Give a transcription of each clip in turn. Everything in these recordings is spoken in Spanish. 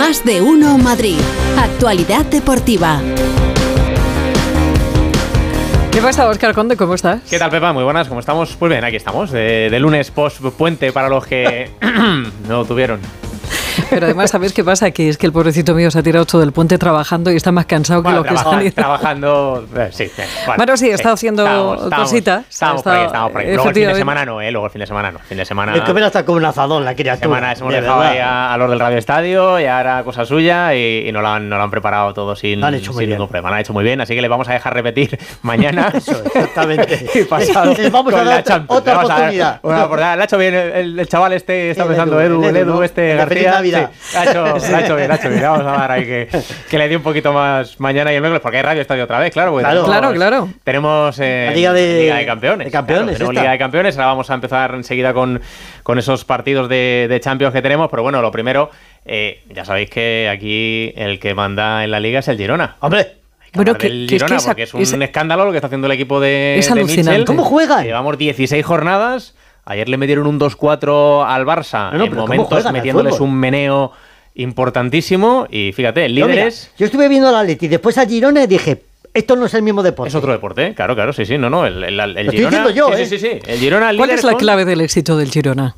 Más de uno Madrid. Actualidad deportiva. ¿Qué pasa, Oscar Conde? ¿Cómo estás? ¿Qué tal, Pepa? Muy buenas, ¿cómo estamos? Pues bien, aquí estamos, de, de lunes post-puente para los que no tuvieron. Pero además, ¿sabes qué pasa? Que es que el pobrecito mío se ha tirado todo del puente trabajando y está más cansado Bueno, que lo que está trabajando. eh, sí, Bueno, sí, está haciendo cositas. Estamos por ahí, estamos por ahí. Luego el fin de semana no, ¿eh? Luego el fin de semana no. Fin de semana. Es que ven hasta como un azadón la criatura. semana hemos de dejado ahí a, a los del Radio Estadio y ahora cosa suya y, y nos, lo han, lo han preparado todo sin, han hecho muy sin bien. ningún problema. Lo han hecho muy bien, así que le vamos a dejar repetir mañana. Eso, exactamente. y pasado Les vamos a dar la otra Le vamos a dar oportunidad. Una oportunidad. Le ha hecho bien el, el- el chaval este, está El pensando Edu, Edu, el el Edu, Edu, ¿no? este El García. Navidad. Sí, ha hecho, le ha hecho bien, ha hecho bien. Vamos a dar ahí que, que le dé un poquito más mañana y el miércoles, porque hay Radio Estadio otra vez, claro. porque Claro. Claro, claro. Tenemos eh, La Liga de- Campeones. de Campeones, claro, tenemos. Liga de Campeones. Ahora vamos a empezar enseguida con, con esos partidos de, de Champions que tenemos. Pero bueno, lo primero, eh, ya sabéis que aquí el que manda en la Liga es el Girona. Hombre, Bueno, que- del que es que Girona, esa- porque es un esa- escándalo lo que está haciendo el equipo de, Es de alucinante. ¿Cómo juegan? Llevamos 16 jornadas. Ayer le metieron un 2-4 al Barça. No, no, en pero ¿cómo momentos al metiéndoles un meneo importantísimo. Y fíjate, el yo, líder mira, es, yo estuve viendo la Leti y después a Girona y dije, esto no es el mismo deporte. es otro deporte. ¿eh? Claro, claro, sí, sí. No, no. El, el, el Lo estoy Girona. diciendo yo, sí, ¿eh? sí, sí, sí. El Girona, el ¿Cuál líder es la con- clave del éxito del Girona?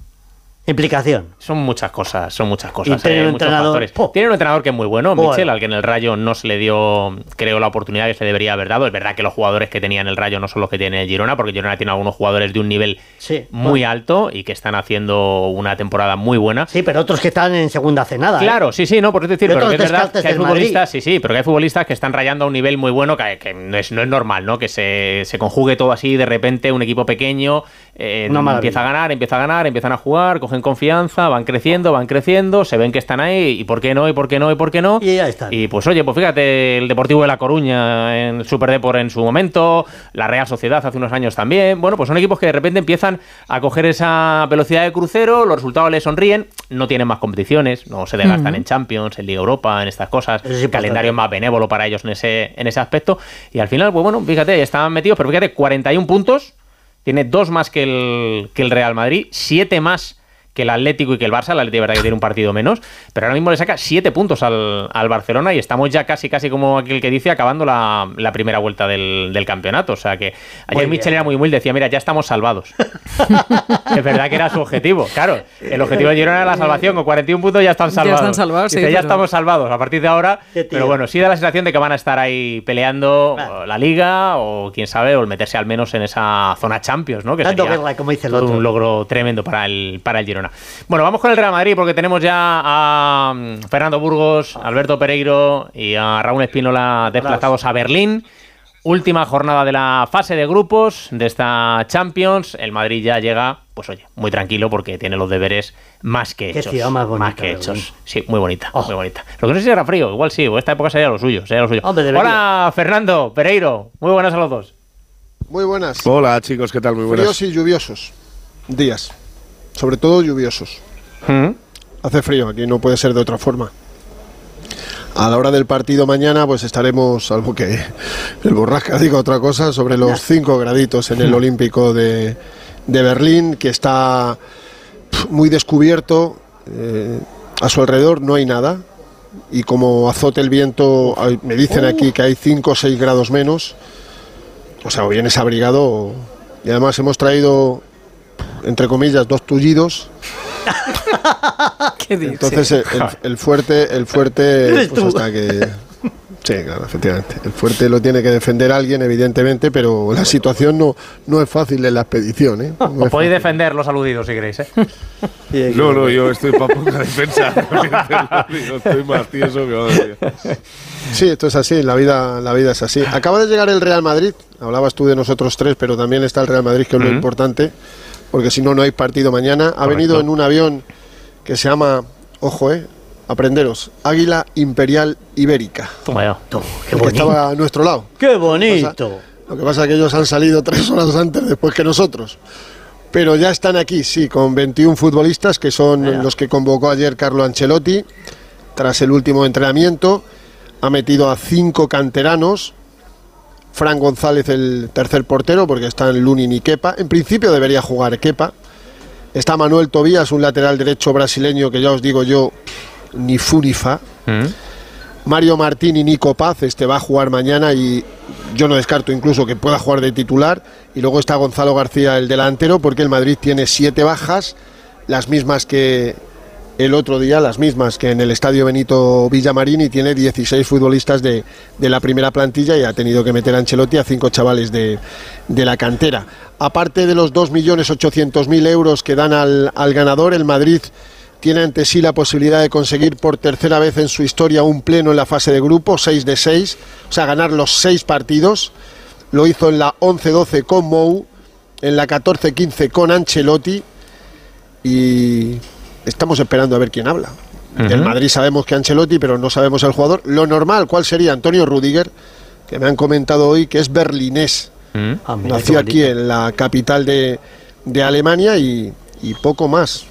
Implicación. Son muchas cosas, son muchas cosas. Y tiene eh, un entrenador-. Tiene un entrenador que es muy bueno, Bueno. Michel, al que en el Rayo no se le dio, creo, la oportunidad que se debería haber dado. Es verdad que los jugadores que tenía en el Rayo no son los que tiene el Girona, porque Girona tiene algunos jugadores de un nivel Sí, muy bueno. alto y que están haciendo una temporada muy buena. Sí, pero otros que están en segunda hace nada. ¿eh? Claro, sí, sí, no, por decir, pero que es verdad que hay futbolistas, Madrid. sí, sí, pero que hay futbolistas que están rayando a un nivel muy bueno, que, que no, es, no es normal, ¿no? Que se, se conjugue todo así de repente, un equipo pequeño eh, empieza a ganar, empieza a ganar, empiezan a jugar, cogen confianza, van creciendo, van creciendo, se ven que están ahí, y por qué no, y por qué no, y por qué no. Y ya están. Y pues oye, pues fíjate, el Deportivo de La Coruña en Super Depor en su momento, la Real Sociedad hace unos años también. Bueno, pues son equipos que de repente empiezan a coger esa velocidad de crucero, los resultados les sonríen, no tienen más competiciones, no se desgastan en Champions, en Liga Europa, en estas cosas. Es el calendario es más benévolo para ellos en ese, en ese aspecto. Y al final, pues bueno, fíjate, están metidos, pero fíjate, 41 puntos, tiene dos más que el, que el Real Madrid, siete más que el Atlético y que el Barça. El Atlético, verdad, que tiene un partido menos, pero ahora mismo le saca siete puntos al, al Barcelona y estamos ya casi, casi como aquel que dice, acabando la, la primera vuelta del, del campeonato. O sea que ayer Michel era muy humilde, decía, mira, ya estamos salvados. es verdad que era su objetivo. Claro, el objetivo de Girona era la salvación. Con 41 puntos ya están Ya salvados. están salvados, sí, Dice, ya pero- estamos salvados a partir de ahora. Pero bueno, sí da la sensación de que van a estar ahí peleando la Liga o quién sabe, o el meterse al menos en esa zona Champions, ¿no? Que Dando sería como dice el otro. un logro tremendo para el, para el Girona. Bueno, vamos con el Real Madrid porque tenemos ya a mm, Fernando Burgos, Alberto Pereiro y a Raúl Espínola desplazados a Berlín. Última jornada de la fase de grupos de esta Champions. El Madrid ya llega, pues oye, muy tranquilo porque tiene los deberes más que Qué hechos. ciudad más bonita, que Berlín. hechos. Sí, muy bonita, Oh. muy bonita. Lo que no sé si era frío, igual sí, o esta época sería lo suyo, sería lo suyo. Hombre, debería. Hola, Fernando, Pereiro. Muy buenas a los dos. Muy buenas. Hola chicos, ¿qué tal? Muy buenas. Fríos y lluviosos. Días. Sobre todo lluviosos. ¿Mm? Hace frío, aquí no puede ser de otra forma. A la hora del partido mañana, pues estaremos, salvo que el borrasca diga otra cosa, sobre los 5 graditos en el Olímpico de, de Berlín, que está muy descubierto. eh, a su alrededor no hay nada. Y como azote el viento, me dicen aquí que hay 5 o 6 grados menos. O sea, o vienes abrigado. o- Y además hemos traído, entre comillas, dos tullidos. ¿Qué dices? Entonces el, fuerte, el fuerte, Eres pues hasta que sí, claro, efectivamente. El fuerte lo tiene que defender alguien, evidentemente, pero la situación no, no es fácil en la expedición, ¿eh? No Os podéis fácil. defender los aludidos si queréis, ¿eh? No, no, yo estoy para poca defensa. Estoy más tieso que madre. Sí, esto es así, la vida, la vida es así. Acaba de llegar el Real Madrid. Hablabas tú de nosotros tres, pero también está el Real Madrid, que es lo importante, porque si no, no hay partido mañana. Ha Correcto. venido en un avión que se llama, ojo, eh, aprenderos, Águila Imperial Ibérica. Toma ya. Qué el que bonito. estaba a nuestro lado. Qué bonito. Lo que pasa es que ellos han salido tres horas antes después que nosotros. Pero ya están aquí, sí, con 21 futbolistas, que son Mira. los que convocó ayer Carlo Ancelotti, tras el último entrenamiento. Ha metido a cinco canteranos. Fran González, el tercer portero, porque están Lunin y Kepa. En principio debería jugar Kepa. Está Manuel Tobías, un lateral derecho brasileño que ya os digo yo, ni fu ni fa. Mm. Mario Martín y Nico Paz, este va a jugar mañana y yo no descarto incluso que pueda jugar de titular. Y luego está Gonzalo García, el delantero, porque el Madrid tiene siete bajas, las mismas que el otro día, las mismas que en el Estadio Benito Villamarín y tiene 16 futbolistas de, de la primera plantilla y ha tenido que meter a Ancelotti a cinco chavales de, de la cantera. Aparte de los 2.800.000 euros que dan al, al ganador, el Madrid tiene ante sí la posibilidad de conseguir por tercera vez en su historia un pleno en la fase de grupo, 6 de 6, o sea, ganar los 6 partidos. Lo hizo en la 11-12 con Mou, en la 14-15 con Ancelotti y estamos esperando a ver quién habla. Del Madrid sabemos que Ancelotti, pero no sabemos el jugador. Lo normal, ¿cuál sería? Antonio Rudiger, que me han comentado hoy que es berlinés. Ah, Nació aquí en la capital de, de Alemania y, y poco más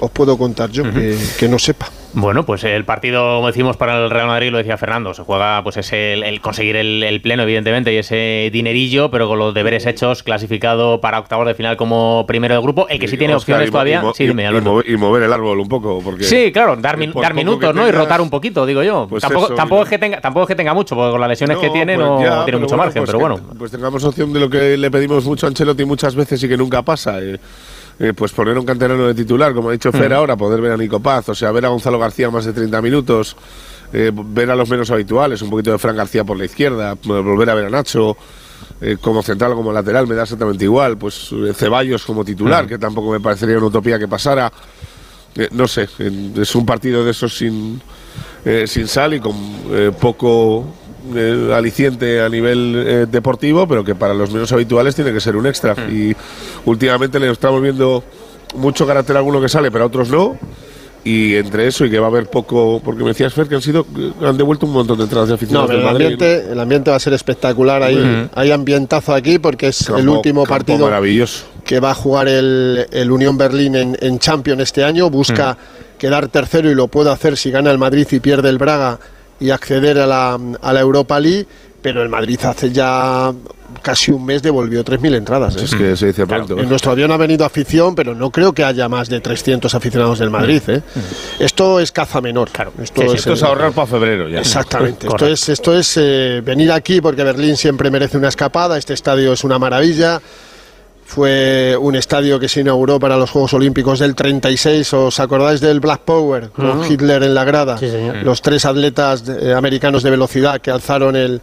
os puedo contar yo que, que no sepa. Bueno, pues el partido, como decimos, para el Real Madrid, lo decía Fernando, se juega pues ese, el, el conseguir el, el pleno, evidentemente, y ese dinerillo, pero con los deberes hechos, clasificado para octavos de final como primero del grupo. El que sí tiene Oscar, opciones y todavía. y sí, y- dime, y Alberto. mover, el árbol un poco. Porque Sí, claro, dar, min- dar minutos, ¿no? Y rotar un poquito, digo yo. Pues tampoco, eso, tampoco, es que tenga, tampoco es que tenga mucho, porque con las lesiones que tiene pues no ya, tiene mucho bueno, margen, pues pero que- bueno. Pues tengamos opción de lo que le pedimos mucho a Ancelotti muchas veces y que nunca pasa. eh, eh, pues poner un canterano de titular, como ha dicho Fer ahora, poder ver a Nico Paz, o sea, ver a Gonzalo García más de 30 minutos, eh, ver a los menos habituales, un poquito de Fran García por la izquierda, volver a ver a Nacho. eh, como central o como lateral me da exactamente igual, pues eh, Ceballos como titular, que tampoco me parecería una utopía que pasara. Eh, no sé, es un partido de esos sin, eh, sin sal y con eh, poco eh, aliciente a nivel eh, deportivo, pero que para los menos habituales tiene que ser un extra. Y últimamente le estamos viendo mucho carácter a alguno que sale, pero a otros no. Y entre eso y que va a haber poco, porque me decías Fer que han sido, han devuelto un montón de entradas de No, aficionados pero el Madrid. ambiente, el ambiente va a ser espectacular. Hay, hay ambientazo aquí porque es el último campo partido maravilloso. que va a jugar el, el Unión Berlín en, en Champions este año. Busca quedar tercero y lo puede hacer si gana el Madrid y pierde el Braga y acceder a la, a la Europa League. Pero el Madrid hace ya casi un mes devolvió 3.000 entradas. ¿eh? Es que se dice pronto. En nuestro avión ha venido afición, pero no creo que haya más de 300 aficionados del Madrid. ¿eh? Esto es caza menor. Claro. Esto es, Esto es eh, ahorrar para febrero ya. Exactamente. esto Correcto. es, esto es eh, venir aquí porque Berlín siempre merece una escapada. Este estadio es una maravilla. Fue un estadio que se inauguró para los Juegos Olímpicos del 36. ¿Os acordáis del Black Power con Hitler en la grada? Sí, señor. Los tres atletas eh, americanos de velocidad que alzaron el,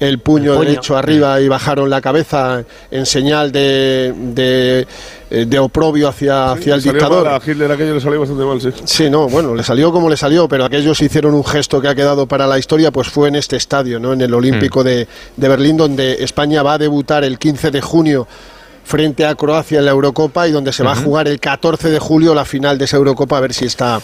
el puño, El puño. derecho arriba y bajaron la cabeza en señal de, de, eh, de oprobio hacia, hacia el Salió dictador. mal a Hitler aquello le salió bastante mal, sí. Sí, no, bueno, le salió como le salió, pero aquellos hicieron un gesto que ha quedado para la historia, pues fue en este estadio, ¿no? En el Olímpico de, de Berlín, donde España va a debutar el 15 de junio frente a Croacia en la Eurocopa y donde se va a jugar el 14 de julio la final de esa Eurocopa a ver si está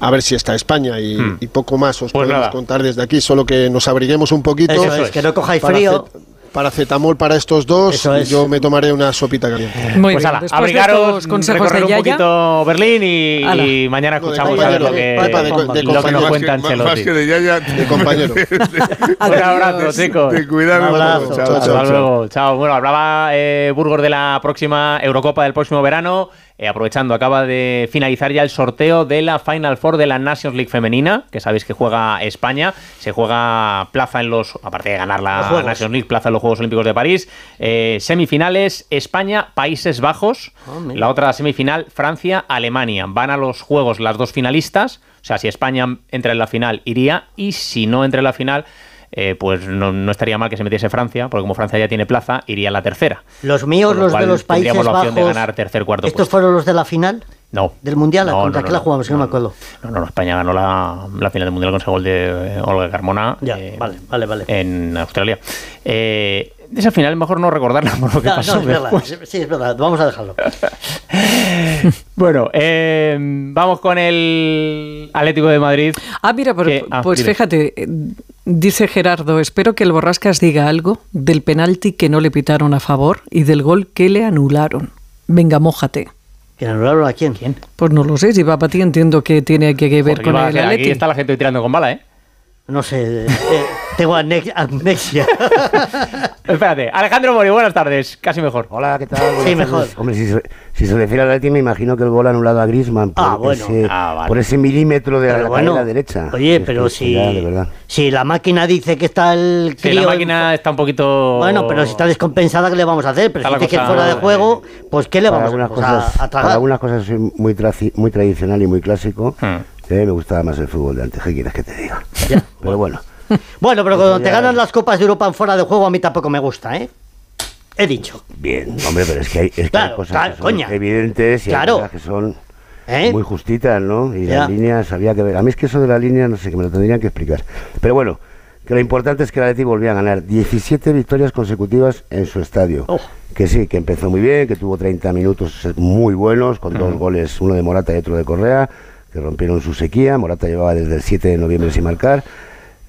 a ver si está España y, y poco más os Pues podemos nada. contar desde aquí, solo que nos abriguemos un poquito. Es, que no cojáis frío. Paracetamol para estos dos, Eso es. yo me tomaré una sopita caliente. Muy pues bien, ala, de abrigaros, estos consejos recorrer de un Yaya, poquito Berlín y, y mañana No, de escuchamos a ver lo que, de de lo que nos compañero. cuenta más, que, más Ancelotti. que de Yaya, De compañero. Un abrazo, chicos. de cuidar Un abrazo. Chao, Chao, chao, Hasta luego. Chao. Bueno, hablaba eh, Burgos de la próxima Eurocopa del próximo verano. Eh, aprovechando, acaba de finalizar ya el sorteo de la Final Four de la Nations League femenina, que sabéis que juega España. Se juega plaza en los, aparte de ganar la. Nations League, plaza en los Juegos Olímpicos de París. Eh, semifinales España, Países Bajos. Ah, la otra semifinal Francia, Alemania. Van a los Juegos las dos finalistas. O sea, si España entra en la final, iría. Y si no entra en la final, eh, pues no, no estaría mal que se metiese Francia, porque como Francia ya tiene plaza, iría a la tercera. Los míos, lo los de los Países tendríamos la opción Bajos. de ganar tercer, cuarto ¿Estos puesto. fueron los de la final? No. ¿Del Mundial? No, ¿Contra no, qué no, la jugamos? No, me acuerdo. No, no, España ganó la, la final del Mundial con ese gol de Olga Carmona Ya, eh, vale, vale, vale. en Australia. Eh, esa final mejor no recordarla por lo que No, pasó no, es verdad. después. Sí, es verdad. Vamos a dejarlo. Bueno, eh, vamos con el Atlético de Madrid. Ah, mira, Que- ah, pues fíjate, eh, dice Gerardo, espero que el Borrascas diga algo del penalti que no le pitaron a favor y del gol que le anularon. Venga, mójate. ¿Que anularon a quién? ¿Quién? Pues no lo sé, si va para ti entiendo que tiene que, ver Joder, con el ser- aquí está la gente tirando con bala, ¿eh? No sé. eh, Tengo amnesia. Espérate, Alejandro Mori, buenas tardes, casi mejor. Hola, ¿qué tal? Buenas Sí, tardes. mejor. Hombre, si se, si se refiere al Atleti, me imagino que el gol anulado a Griezmann por, Ah, bueno. ese, Ah, vale. por ese milímetro de la, Pero la bueno, derecha. Oye, Es pero que si, ya, si la máquina dice que está el Sí, la crío- máquina está un poquito... Bueno, pero si está descompensada, ¿qué le vamos a hacer? Pero Está si dice que es cosa- fuera de juego, pues ¿qué le Para vamos a, pues, a- cosas, a tragar? para algunas cosas soy muy, traci- muy tradicional y muy clásico. Hmm. Eh, me gustaba más el fútbol de antes. ¿Qué quieres que te diga? Ya. Pero bueno. Bueno, pero cuando te ganan las Copas de Europa en fuera de juego, a mí tampoco me gusta, ¿eh? He dicho. Bien, hombre, pero es que hay, es que hay cosas claro, que son coña. evidentes y Claro. hay cosas que son ¿Eh? muy justitas, ¿no? Y Ya. las líneas había que ver. A mí es que eso de la línea, no sé, que me lo tendrían que explicar. Pero bueno, que lo importante es que el Atleti volvía a ganar 17 victorias consecutivas en su estadio. Oh. Que sí, que empezó muy bien, que tuvo 30 minutos muy buenos, con dos goles, uno de Morata y otro de Correa, que rompieron su sequía. Morata llevaba desde el 7 de noviembre sin marcar.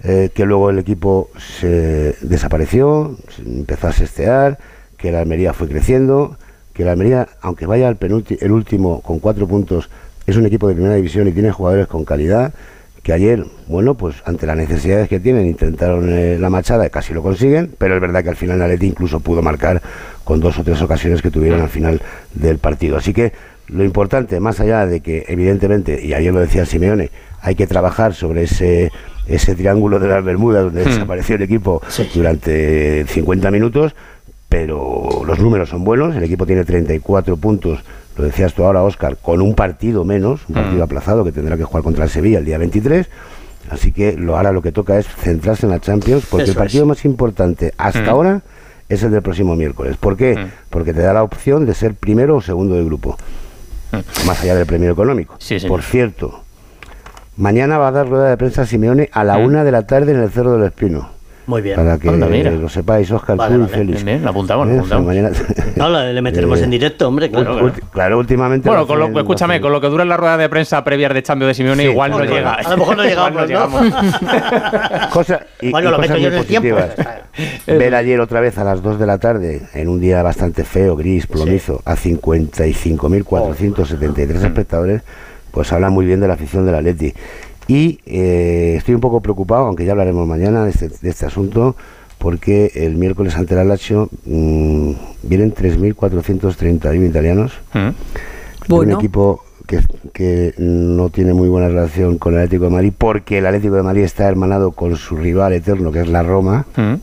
Eh, que luego el equipo se desapareció, se empezó a sestear, que la Almería fue creciendo, que la Almería, aunque vaya al penúltimo, el último con cuatro puntos, es un equipo de primera división y tiene jugadores con calidad, que ayer, bueno, pues ante las necesidades que tienen, intentaron eh, la machada y casi lo consiguen, pero es verdad que al final Atleti incluso pudo marcar con dos o tres ocasiones que tuvieron al final del partido. Así que lo importante, más allá de que evidentemente, y ayer lo decía Simeone, hay que trabajar sobre ese ese triángulo de las Bermudas donde desapareció el equipo durante 50 minutos, pero los números son buenos, el equipo tiene 34 puntos, lo decías tú ahora, Oscar, con un partido menos, un partido aplazado que tendrá que jugar contra el Sevilla el día 23, así que lo, ahora lo que toca es centrarse en la Champions, porque Eso el partido es. más importante hasta ahora es el del próximo miércoles. ¿Por qué? Porque te da la opción de ser primero o segundo de grupo, más allá del premio económico. Sí. Por cierto, mañana va a dar rueda de prensa Simeone a la una de la tarde en el Cerro del Espino. Muy bien. Para que Anda, mira. lo sepáis, Oscar, Vale, tú y vale. Félix. Bien, bien, lo apuntamos, lo Eso, apuntamos. mañana- No, le, le meteremos Eh, en directo, hombre, claro. Ulti- claro, últimamente. Bueno, lo con lo, lo escúchame, con lo que dura la rueda de prensa previa de Champions de Simeone, Sí, igual no bueno, llega. a lo mejor no llegamos, ¿no? Cosa- y- Bueno, y lo meto yo en el tiempo. Ver ayer otra vez a las 2 de la tarde, en un día bastante feo, gris, plomizo, a 55.473 Oh. espectadores, pues habla muy bien de la afición del Atleti. Y eh, estoy un poco preocupado, aunque ya hablaremos mañana de este, de este asunto, porque el miércoles ante el Lazio mm, vienen 3.431 italianos. Mm. Un Bueno. equipo que, que no tiene muy buena relación con el Atlético de Madrid, porque el Atlético de Madrid está hermanado con su rival eterno, que es la Roma, Mm.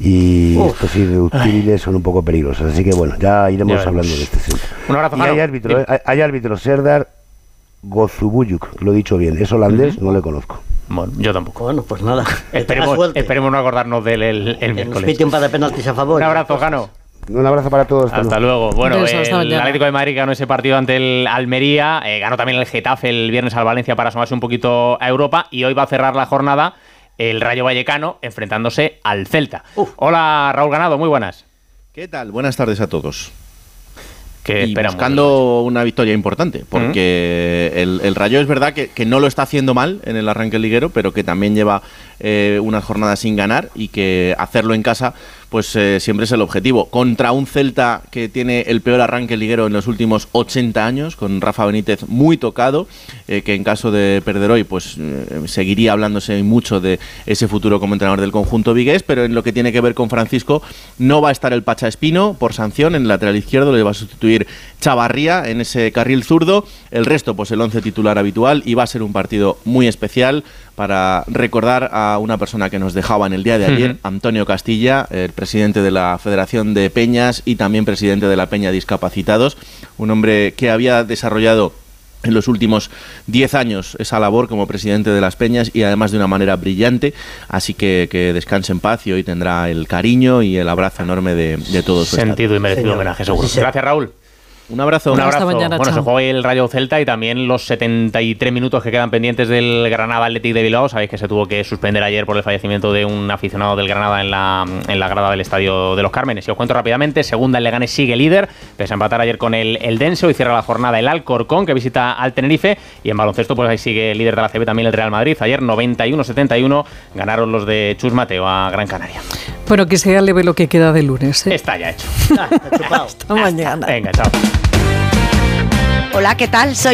y Uf. estos irreductibles son un poco peligrosos. Así que bueno, ya iremos Ya hablando de este asunto. Un abrazo, Y hay árbitro, Dime. eh, hay, hay árbitro, Serdar Gozubuyuk, lo he dicho bien, es holandés, no le conozco. Bueno, yo tampoco. Bueno, pues nada. Esperemos, no acordarnos de él el, el miércoles. un par de penaltis a favor. Un abrazo, Jano. Un abrazo para todos. hasta Hasta luego. luego. Bueno, el mañana. Atlético de Madrid ganó ese partido ante el Almería, eh, ganó también el Getafe el viernes al Valencia para asomarse un poquito a Europa y hoy va a cerrar la jornada el Rayo Vallecano enfrentándose al Celta. Uf. Hola Raúl Ganado, muy buenas. ¿Qué tal? Buenas tardes a todos. Que y buscando una victoria importante, porque el, el Rayo es verdad que, que no lo está haciendo mal en el arranque liguero, pero que también lleva eh, unas jornadas sin ganar y que hacerlo en casa pues eh, siempre es el objetivo. Contra un Celta que tiene el peor arranque liguero en los últimos 80 años, con Rafa Benítez muy tocado, eh, que en caso de perder hoy pues eh, seguiría hablándose mucho de ese futuro como entrenador del conjunto vigués, pero en lo que tiene que ver con Francisco no va a estar el Pacha Espino por sanción en el lateral izquierdo, le va a sustituir Chavarría en ese carril zurdo, el resto pues el 11 titular habitual y va a ser un partido muy especial para recordar a una persona que nos dejaba en el día de ayer. Antonio Castilla, el presidente de la Federación de Peñas y también presidente de la Peña Discapacitados, un hombre que había desarrollado en los últimos 10 años esa labor como presidente de las Peñas y además de una manera brillante, así que que descanse en paz y hoy tendrá el cariño y el abrazo enorme de, de todos. su Sentido y merecido Señor. homenaje, seguro. Gracias, Raúl. Un abrazo. Un Hasta abrazo. mañana, bueno, chao. se juega el Rayo Celta y también los 73 minutos que quedan pendientes del Granada Athletic de Bilbao. Sabéis que se tuvo que suspender ayer por el fallecimiento de un aficionado del Granada en la, en la grada del Estadio de los Cármenes. Y os cuento rápidamente, segunda el Leganés sigue líder, pese a empatar ayer con el, el Denso y cierra la jornada el Alcorcón que visita al Tenerife. Y en baloncesto pues ahí sigue líder de la CB también el Real Madrid. Ayer 91-71 ganaron los de Chus Mateo a Gran Canaria. Bueno, que sea leve lo que queda de lunes. ¿eh? Está ya hecho. Ah, está. Hasta mañana. Venga, chao. Hola, ¿qué tal? Soy